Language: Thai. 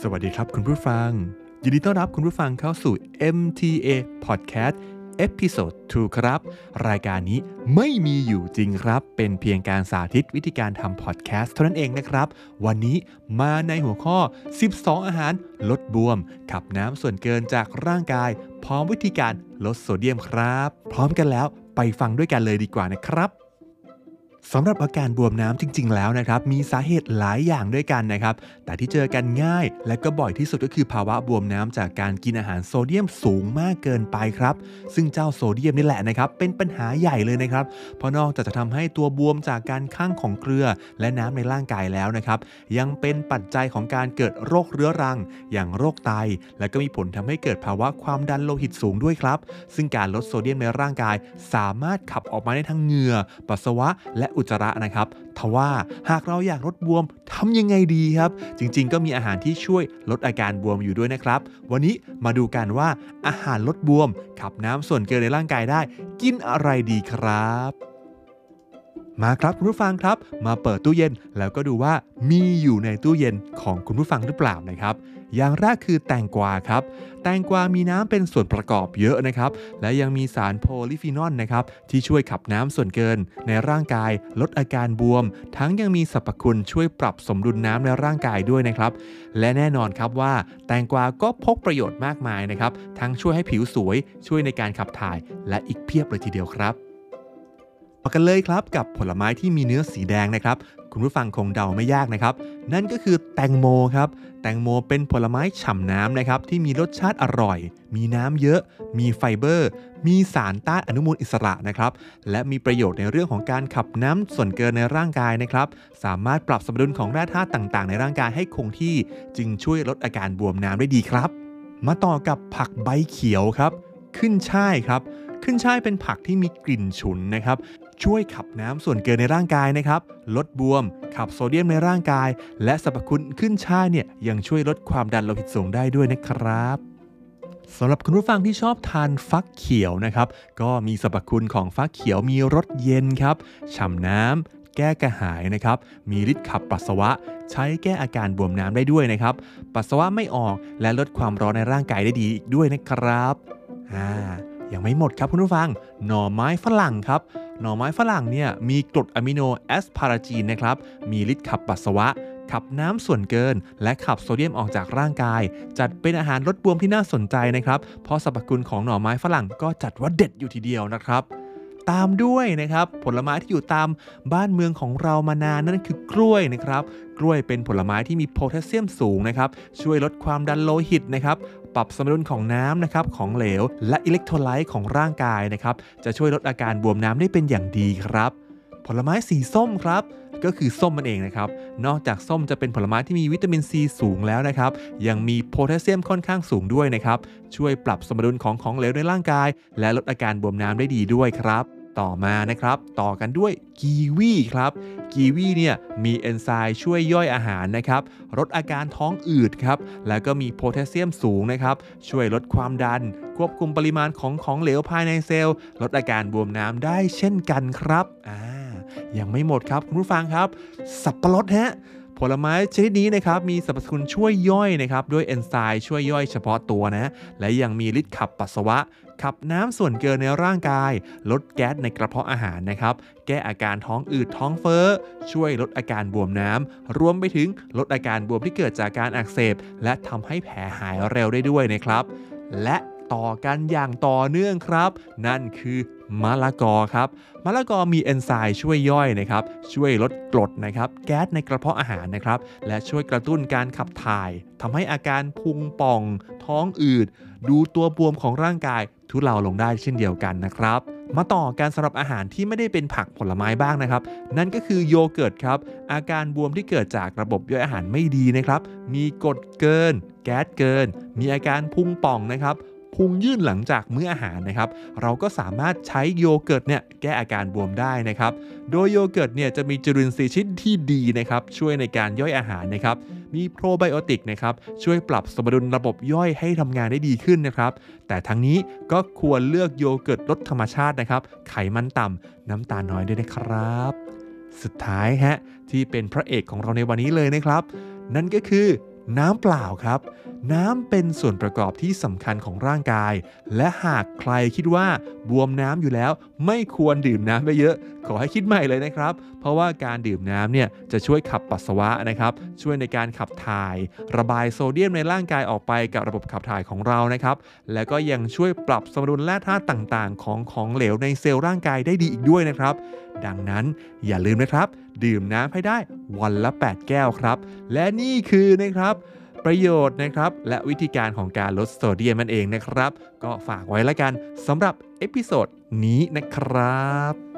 สวัสดีครับคุณผู้ฟัง ยินดีต้อนรับคุณผู้ฟังเข้าสู่ MTA Podcast Episode 2ครับ รายการนี้ไม่มีอยู่จริงครับ เป็นเพียงการสาธิตวิธีการทำพอดแคสต์เท่านั้นเองนะครับ วันนี้มาในหัวข้อ 12 อาหารลดบวม ขับน้ำส่วนเกินจากร่างกาย พร้อมวิธีการลดโซเดียมครับ พร้อมกันแล้วไปฟังด้วยกันเลยดีกว่านะครับ สำหรับอาการบวมน้ำจริง ๆ แล้วนะครับ มีสาเหตุหลายอย่างด้วยกันนะครับ แต่ที่เจอกันง่ายและก็บ่อยที่สุดก็คือภาวะบวมน้ำจากการกินอาหารโซเดียมสูงมากเกินไปครับ ซึ่งเจ้าโซเดียมนี่แหละนะครับ เป็นปัญหาใหญ่เลยนะครับ เพราะนอกจากจะทำให้ตัวบวมจากการข้างของเกลือ และน้ำในร่างกายแล้วนะครับ ยังเป็นปัจจัยของการเกิดโรคเรื้อรัง อย่างโรคไต และก็มีผลทำให้เกิดภาวะความดันโลหิตสูงด้วยครับ ซึ่งการลดโซเดียมในร่างกาย สามารถขับออกมาได้ทั้งเหงื่อปัสสาวะและอุจจาระนะครับทว่าหากเราอยากลดบวมทำยังไงดีครับ จริงๆ ก็มีอาหารที่ช่วยลดอาการบวมอยู่ด้วยนะครับ วันนี้มาดูกันว่าอาหารลดบวมขับน้ำส่วนเกินในร่างกายได้ กินอะไรดีครับมาครับคุณผู้ฟังครับ มาเปิดตู้เย็นแล้วก็ดูว่ามีอยู่ในตู้เย็นของคุณผู้ฟังหรือเปล่านะครับ อย่างแรกคือแตงกวาครับ แตงกวามีน้ำเป็นส่วนประกอบเยอะนะครับ และยังมีสารโพลิฟีนอลนะครับที่ช่วยขับน้ำส่วนเกิน ในร่างกายลดอาการบวม ทั้งยังมีสรรพคุณช่วยปรับสมดุลน้ำในร่างกายด้วยนะครับ และแน่นอนครับว่า แตงกวาก็พกประโยชน์มากมายนะครับ ทั้งช่วยให้ผิวสวยช่วยในการขับถ่าย และอีกเพียบเลยทีเดียวครับมากันเลยครับกับผลไม้ที่มีเนื้อสีแดงนะครับ คุณผู้ฟังคงเดาไม่ยากนะครับ นั่นก็คือแตงโมครับ แตงโมเป็นผลไม้ฉ่ำน้ำนะครับ ที่มีรสชาติอร่อย มีน้ำเยอะ มีไฟเบอร์ มีสารต้านอนุมูลอิสระนะครับ และมีประโยชน์ในเรื่องของการขับน้ำส่วนเกินในร่างกายนะครับ สามารถปรับสมดุลของแร่ธาตุต่างๆ ในร่างกายให้คงที่ จึงช่วยลดอาการบวมน้ำได้ดีครับ มาต่อกับผักใบเขียวครับ ขึ้นช่ายครับขึ้นช่ายเป็นผักที่มีกลิ่นฉุนนะครับ ช่วยขับน้ำส่วนเกินในร่างกายนะครับ ลดบวม ขับโซเดียมในร่างกาย และสรรพคุณขึ้นช่ายเนี่ยยังช่วยลดความดันโลหิตสูงได้ด้วยนะครับสำหรับคุณผู้ฟังที่ชอบทานฟักเขียวนะครับ ก็มีสรรพคุณของฟักเขียวมีรสเย็นครับฉ่ำน้ำแก้กระหายนะครับ มีฤทธิ์ขับปัสสาวะ ใช้แก้อาการบวมน้ำได้ด้วยนะครับ ปัสสาวะไม่ออกและลดความร้อนในร่างกายได้ดีอีกด้วยนะครับ อ่า ยังไม่หมดครับคุณผู้ฟัง หน่อไม้ฝรั่งครับ หน่อไม้ฝรั่งเนี่ยมีกรดอะมิโนแอสพาราจีนนะครับ มีฤทธิ์ขับปัสสาวะ ขับน้ำส่วนเกิน และขับโซเดียมออกจากร่างกาย จัดเป็นอาหารลดบวมที่น่าสนใจนะครับ เพราะสรรพคุณของหน่อไม้ฝรั่งก็จัดว่าเด็ดอยู่ทีเดียวนะครับตามด้วยนะครับ ผลไม้ที่อยู่ตามบ้านเมืองของเรามานานนั่นคือกล้วยนะครับ กล้วยเป็นผลไม้ที่มีโพแทสเซียมสูงนะครับ ช่วยลดความดันโลหิตนะครับ ปรับสมดุลของน้ำนะครับของเหลว และอิเล็กโทรไลต์ของร่างกายนะครับ จะช่วยลดอาการบวมน้ำได้เป็นอย่างดีครับ ผลไม้สีส้มครับก็คือส้มนั่นเองนะครับ นอกจากส้มจะเป็นผลไม้ที่มีวิตามินซีสูงแล้วนะครับ ยังมีโพแทสเซียมค่อนข้างสูงด้วยนะครับ ช่วยปรับสมดุลของของเหลวในร่างกาย และลดอาการบวมน้ำได้ดีด้วยครับ ต่อมานะครับ ต่อกันด้วยกีวีครับกีวีเนี่ยมีเอนไซม์ช่วยย่อยอาหารนะครับลดอาการท้องอืดครับแล้วก็มีโพแทสเซียมสูงนะครับช่วยลดความดัน ควบคุมปริมาณของของเหลวภายในเซลล์ ลดอาการบวมน้ำได้เช่นกันครับอ่ายังไม่หมดครับคุณผู้ฟังครับ สับปะรดฮะผลไม้ชนิดนี้นะครับมีสรรพคุณช่วยย่อยนะครับด้วยเอนไซม์ช่วยย่อยเฉพาะตัวนะและยังมีฤทธิ์ขับปัสสาวะ ขับน้ำส่วนเกินในร่างกาย ลดแก๊สในกระเพาะอาหารนะครับ แก้อาการท้องอืดท้องเฟ้อ ช่วยลดอาการบวมน้ำ รวมไปถึงลดอาการบวมที่เกิดจากการอักเสบ และทำให้แผลหายเร็วได้ด้วยนะครับ และต่อกันอย่างต่อเนื่องครับ นั่นคือมะละกอครับมะละกอมีเอนไซม์ช่วยย่อยนะครับ ช่วยลดกรดนะครับ แก๊สในกระเพาะอาหารนะครับ และช่วยกระตุ้นการขับถ่ายทำให้อาการพุงป่อง ท้องอืด ดูตัวบวมของร่างกาย ทุเลาลงได้เช่นเดียวกันนะครับ มาต่อการสำหรับอาหารที่ไม่ได้เป็นผักผลไม้บ้างนะครับ นั่นก็คือโยเกิร์ตครับ อาการบวมที่เกิดจากระบบย่อยอาหารไม่ดีนะครับ มีกรดเกิน แก๊สเกิน มีอาการพุงป่องนะครับพุงยื่นหลังจากมื้ออาหารนะครับ เราก็สามารถใช้โยเกิร์ตเนี่ยแก้อาการบวมได้นะครับ โดยโยเกิร์ตเนี่ยจะมีจุลินทรีย์ชนิดที่ดีนะครับ ช่วยในการย่อยอาหารนะครับ มีโปรไบโอติกนะครับช่วยปรับสมดุลระบบย่อยให้ทำงานได้ดีขึ้นนะครับแต่ทั้งนี้ก็ควรเลือกโยเกิร์ตรสธรรมชาตินะครับไขมันต่ำน้ำตาลน้อยด้วยนะครับสุดท้ายฮะที่เป็นพระเอกของเราในวันนี้เลยนะครับ นั่นก็คือน้ำเปล่าครับ น้ำเป็นส่วนประกอบที่สำคัญของร่างกาย และหากใครคิดว่าบวมน้ำอยู่แล้ว ไม่ควรดื่มน้ำไปเยอะ ขอให้คิดใหม่เลยนะครับ เพราะว่าการดื่มน้ำเนี่ยจะช่วยขับปัสสาวะนะครับ ช่วยในการขับถ่าย ระบายโซเดียมในร่างกายออกไปกับระบบขับถ่ายของเรานะครับ แล้วก็ยังช่วยปรับสมดุลแร่ธาตุต่างๆ ของของเหลวในเซลล์ร่างกายได้ดีอีกด้วยนะครับ ดังนั้นอย่าลืมนะครับ ดื่มน้ำให้ได้วันละ 8 แก้วครับ และนี่คือนะครับ ประโยชน์นะครับ และวิธีการของการลดโซเดียมนั่นเองนะครับ ก็ฝากไว้แล้วกันสำหรับ Episode นี้นะครับ